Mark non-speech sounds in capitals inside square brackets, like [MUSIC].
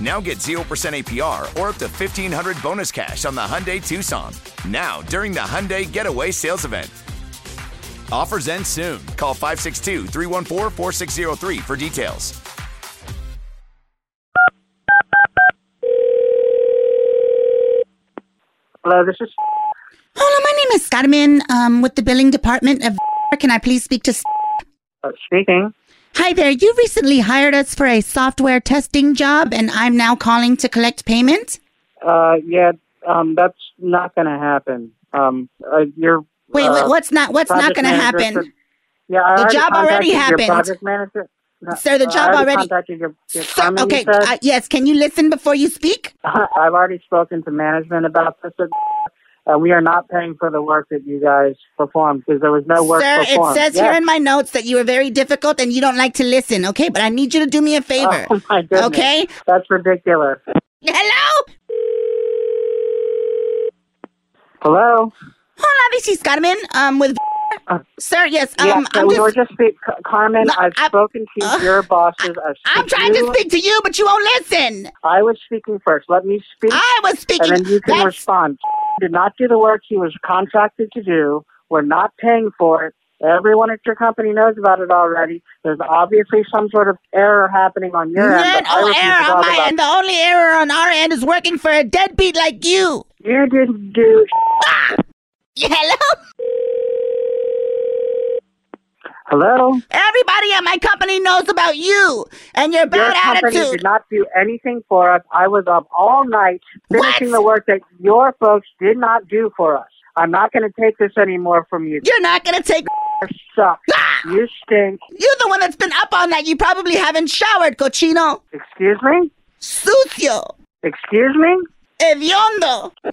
Now get 0% APR or up to 1500 bonus cash on the Hyundai Tucson. Now, during the Hyundai Getaway Sales Event. Offers end soon. Call 562 314 4603 for details. Hello, this is. Hello, my name is Carmen um, with the billing department of. Can I please speak to? Uh, speaking. Hi there. You recently hired us for a software testing job, and I'm now calling to collect payment. Uh, yeah, um, that's not going to happen. Um, uh, you're. Wait, uh, wait, what's not? What's not going to happen? for- yeah, I The job already happened. project manager. No, Sir, the job already- contacted your, your Sir, okay, you uh, yes. Can you listen before you speak? [LAUGHS] I've already spoken to management about this. Uh, we are not paying for the work that you guys performed because there was no work Sir, it says Yes. here in my notes that you were very difficult and you don't like to listen. Okay, but I need you to do me a favor. [LAUGHS] Oh my goodness. Okay? That's ridiculous. Hello. Hello. Hola, this is Carmen. Um, with Uh, sir. Yes. Um, yeah, so I'm we just. were just speak- Carmen. No, I've I'm- spoken to uh, your bosses. I've I'm trying to speak to you, but you won't listen. I was speaking first. Let me speak. I was speaking. and then you can That's- respond. Did not do the work he was contracted to do. We're not paying for it. Everyone at your company knows about it already. There's obviously some sort of error happening on your end. None, but no error on my end. The only error on our end is working for a deadbeat like you. You didn't do. Ah! [LAUGHS] Hello? Hello. Everybody at my company knows about you and your bad Your company attitude. did not do anything for us. I was up all night finishing What? the work that your folks did not do for us. I'm not going to take this anymore from you. You're not gonna take. You suck. Ah! You stink. You're the one that's been up all night. You probably haven't showered, cochino. Excuse me. Sucio. Excuse me. Hediondo. [LAUGHS]